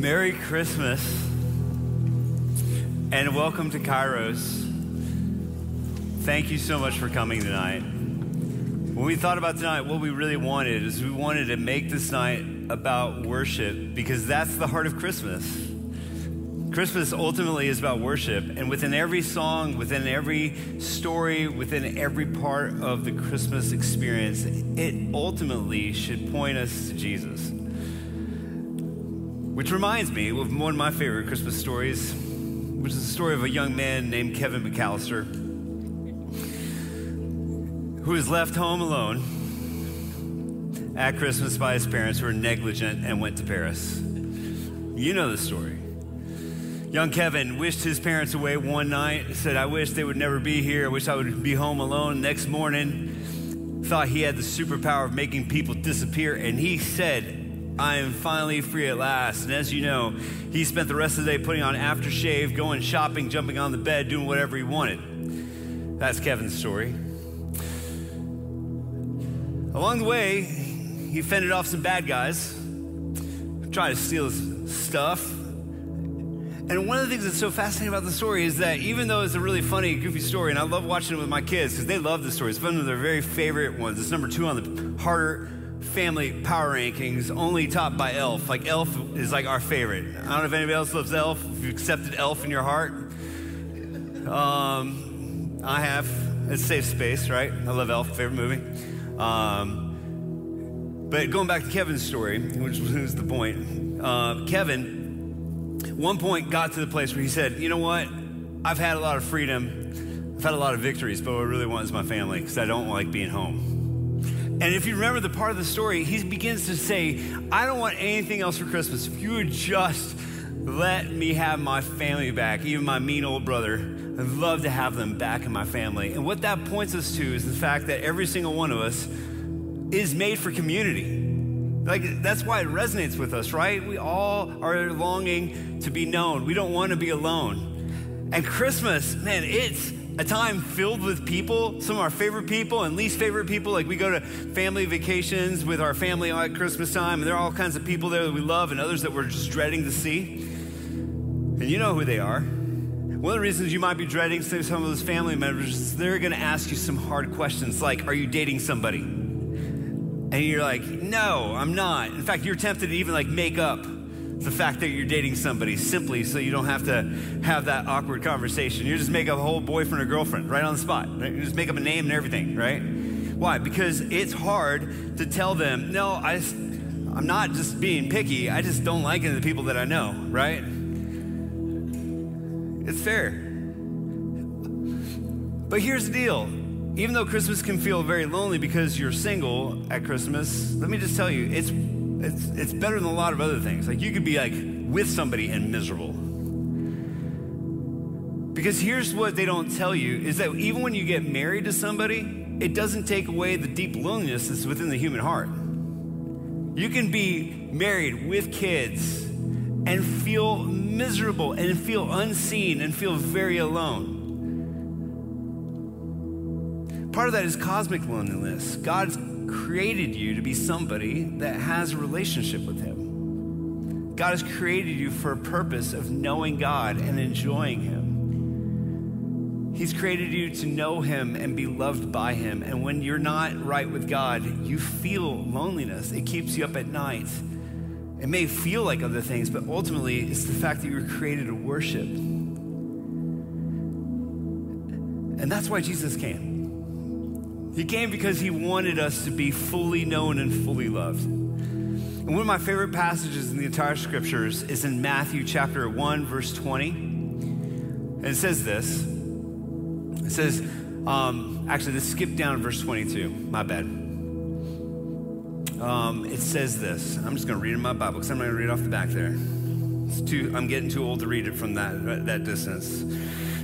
Merry Christmas and welcome to Kairos. Thank you so much for coming tonight. When we thought about tonight, what we really wanted is we wanted to make this night about worship because that's the heart of Christmas. Christmas ultimately is about worship, and within every song, within every story, within every part of the Christmas experience, it ultimately should point us to Jesus. Which reminds me of one of my favorite Christmas stories, which is the story of a young man named Kevin McAllister who was left home alone at Christmas by his parents who were negligent and went to Paris. You know the story. Young Kevin wished his parents away one night, said, I wish they would never be here. I wish I would be home alone. Next morning, thought he had the superpower of making people disappear, and he said, I am finally free at last. And as you know, he spent the rest of the day putting on aftershave, going shopping, jumping on the bed, doing whatever he wanted. That's Kevin's story. Along the way, he fended off some bad guys, trying to steal his stuff. And one of the things that's so fascinating about the story is that even though it's a really funny, goofy story, and I love watching it with my kids because they love the story, it's one of their very favorite ones. It's number two on the harder family power rankings, only topped by Elf. Like Elf is like our favorite. I don't know if anybody else loves Elf. If you accepted Elf in your heart, um, I have. It's safe space, right? I love Elf, favorite movie. Um, but going back to Kevin's story, which was the point, uh, Kevin, one point got to the place where he said, "You know what? I've had a lot of freedom. I've had a lot of victories, but what I really want is my family because I don't like being home." And if you remember the part of the story, he begins to say, I don't want anything else for Christmas. If you would just let me have my family back, even my mean old brother, I'd love to have them back in my family. And what that points us to is the fact that every single one of us is made for community. Like, that's why it resonates with us, right? We all are longing to be known. We don't want to be alone. And Christmas, man, it's a time filled with people, some of our favorite people and least favorite people. Like we go to family vacations with our family at Christmas time, and there are all kinds of people there that we love and others that we're just dreading to see. And you know who they are. One of the reasons you might be dreading some of those family members is they're going to ask you some hard questions like, Are you dating somebody? And you're like, No, I'm not. In fact, you're tempted to even like make up the fact that you're dating somebody simply so you don't have to have that awkward conversation. You just make up a whole boyfriend or girlfriend right on the spot. Right? You just make up a name and everything, right? Why? Because it's hard to tell them, no, I, I'm not just being picky. I just don't like any of the people that I know, right? It's fair. But here's the deal. Even though Christmas can feel very lonely because you're single at Christmas, let me just tell you, it's it's, it's better than a lot of other things. Like you could be like with somebody and miserable. Because here's what they don't tell you is that even when you get married to somebody, it doesn't take away the deep loneliness that's within the human heart. You can be married with kids and feel miserable and feel unseen and feel very alone. Part of that is cosmic loneliness. God's created you to be somebody that has a relationship with Him. God has created you for a purpose of knowing God and enjoying Him. He's created you to know Him and be loved by Him. And when you're not right with God, you feel loneliness. It keeps you up at night. It may feel like other things, but ultimately, it's the fact that you were created to worship. And that's why Jesus came. He came because he wanted us to be fully known and fully loved. And one of my favorite passages in the entire scriptures is in Matthew chapter 1, verse 20. And it says this it says, um, actually, let's skip down to verse 22. My bad. Um, it says this. I'm just going to read in my Bible because I'm going to read off the back there. It's too, I'm getting too old to read it from that, that distance.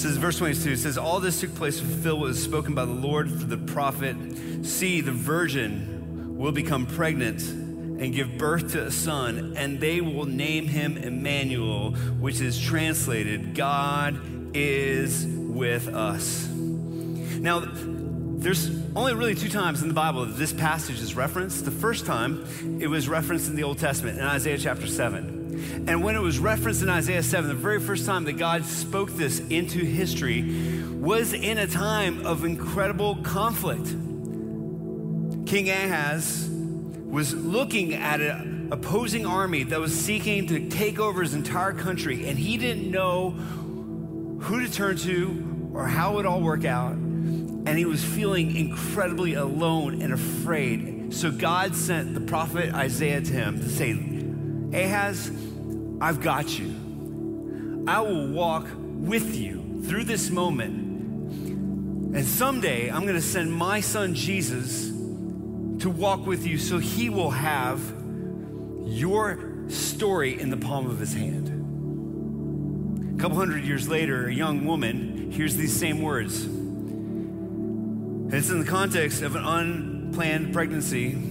Says, verse 22 says, All this took place to fulfill what was spoken by the Lord through the prophet. See, the virgin will become pregnant and give birth to a son, and they will name him Emmanuel, which is translated, God is with us. Now, there's only really two times in the Bible that this passage is referenced. The first time, it was referenced in the Old Testament in Isaiah chapter 7. And when it was referenced in Isaiah 7, the very first time that God spoke this into history was in a time of incredible conflict. King Ahaz was looking at an opposing army that was seeking to take over his entire country, and he didn't know who to turn to or how it would all work out. And he was feeling incredibly alone and afraid. So God sent the prophet Isaiah to him to say, Ahaz, I've got you. I will walk with you through this moment. And someday I'm going to send my son Jesus to walk with you so he will have your story in the palm of his hand. A couple hundred years later, a young woman hears these same words. And it's in the context of an unplanned pregnancy.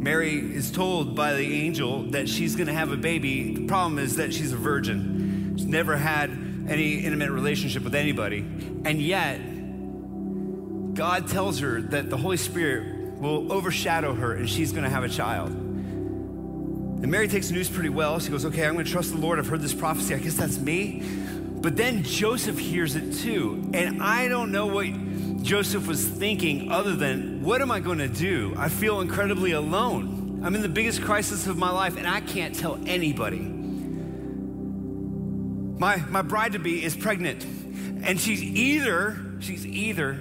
Mary is told by the angel that she's going to have a baby. The problem is that she's a virgin. She's never had any intimate relationship with anybody. And yet, God tells her that the Holy Spirit will overshadow her and she's going to have a child. And Mary takes the news pretty well. She goes, Okay, I'm going to trust the Lord. I've heard this prophecy. I guess that's me. But then Joseph hears it too. And I don't know what Joseph was thinking other than, What am I going to do? I feel incredibly alone. I'm in the biggest crisis of my life and I can't tell anybody. My, my bride to be is pregnant. And she's either, she's either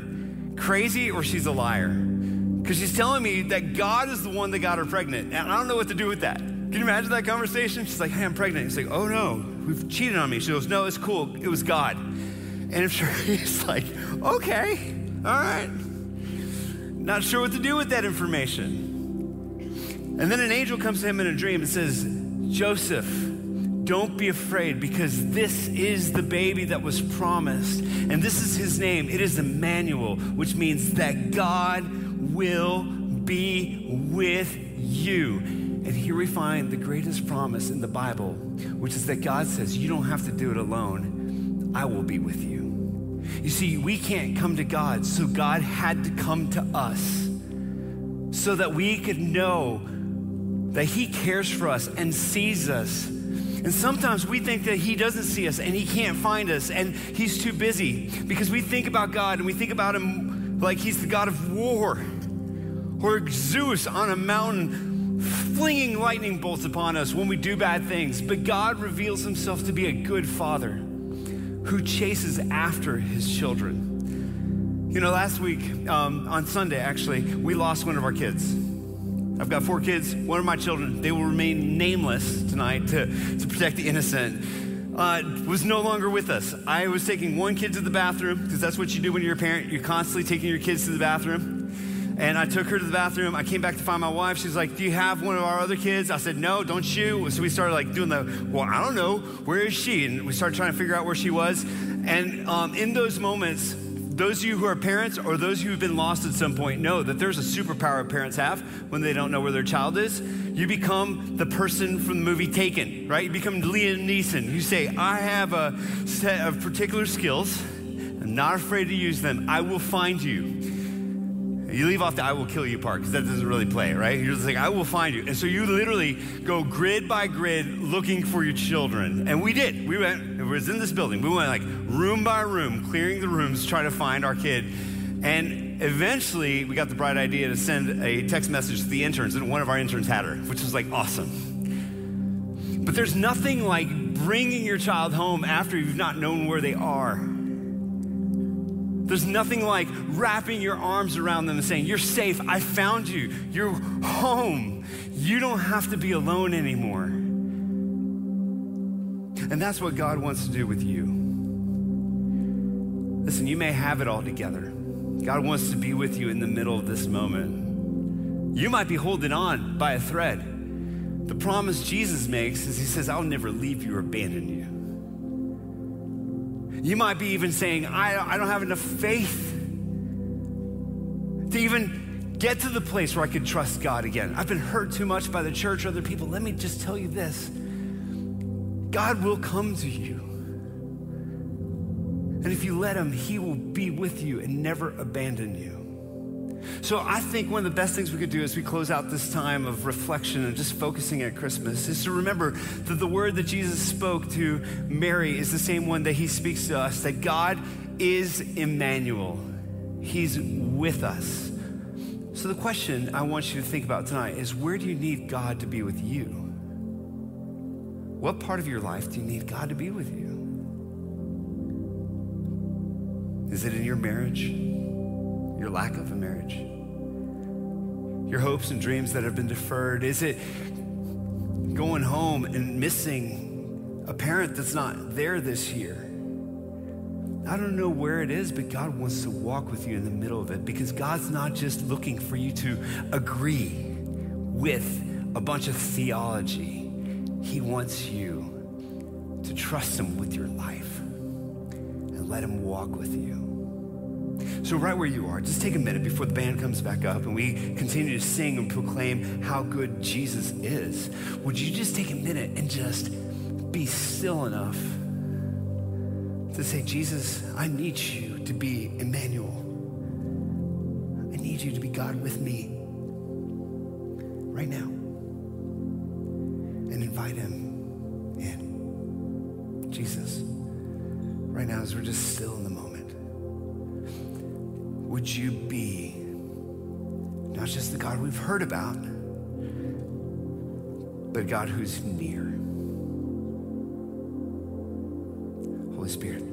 crazy or she's a liar. Because she's telling me that God is the one that got her pregnant. And I don't know what to do with that. Can you imagine that conversation? She's like, hey, I'm pregnant. He's like, oh no, we've cheated on me. She goes, no, it's cool. It was God. And I'm sure he's like, okay, all right. Not sure what to do with that information. And then an angel comes to him in a dream and says, Joseph, don't be afraid because this is the baby that was promised. And this is his name. It is Emmanuel, which means that God will be with you. And here we find the greatest promise in the Bible, which is that God says, You don't have to do it alone. I will be with you. You see, we can't come to God, so God had to come to us so that we could know that He cares for us and sees us. And sometimes we think that He doesn't see us and He can't find us and He's too busy because we think about God and we think about Him like He's the God of war or Zeus on a mountain flinging lightning bolts upon us when we do bad things. But God reveals himself to be a good father who chases after his children. You know, last week, um, on Sunday, actually, we lost one of our kids. I've got four kids, one of my children, they will remain nameless tonight to, to protect the innocent. Uh, was no longer with us. I was taking one kid to the bathroom because that's what you do when you're a parent. You're constantly taking your kids to the bathroom. And I took her to the bathroom. I came back to find my wife. She's like, Do you have one of our other kids? I said, No, don't you? So we started like doing the, Well, I don't know. Where is she? And we started trying to figure out where she was. And um, in those moments, those of you who are parents or those who have been lost at some point know that there's a superpower parents have when they don't know where their child is. You become the person from the movie Taken, right? You become Liam Neeson. You say, I have a set of particular skills. I'm not afraid to use them. I will find you. You leave off the I will kill you part because that doesn't really play, right? You're just like, I will find you. And so you literally go grid by grid looking for your children. And we did. We went, it was in this building. We went like room by room, clearing the rooms, trying to find our kid. And eventually we got the bright idea to send a text message to the interns, and one of our interns had her, which was like awesome. But there's nothing like bringing your child home after you've not known where they are. There's nothing like wrapping your arms around them and saying, You're safe. I found you. You're home. You don't have to be alone anymore. And that's what God wants to do with you. Listen, you may have it all together. God wants to be with you in the middle of this moment. You might be holding on by a thread. The promise Jesus makes is He says, I'll never leave you or abandon you. You might be even saying, I, I don't have enough faith to even get to the place where I could trust God again. I've been hurt too much by the church or other people. Let me just tell you this God will come to you. And if you let Him, He will be with you and never abandon you. So I think one of the best things we could do as we close out this time of reflection and just focusing at Christmas is to remember that the word that Jesus spoke to Mary is the same one that he speaks to us, that God is Emmanuel. He's with us. So the question I want you to think about tonight is where do you need God to be with you? What part of your life do you need God to be with you? Is it in your marriage? Your lack of a marriage? Your hopes and dreams that have been deferred? Is it going home and missing a parent that's not there this year? I don't know where it is, but God wants to walk with you in the middle of it because God's not just looking for you to agree with a bunch of theology. He wants you to trust Him with your life and let Him walk with you. So, right where you are, just take a minute before the band comes back up and we continue to sing and proclaim how good Jesus is. Would you just take a minute and just be still enough to say, Jesus, I need you to be Emmanuel. I need you to be God with me right now. And invite him in. Jesus, right now, as we're just still in the moment, would you be not just the God we've heard about, but God who's near? Holy Spirit,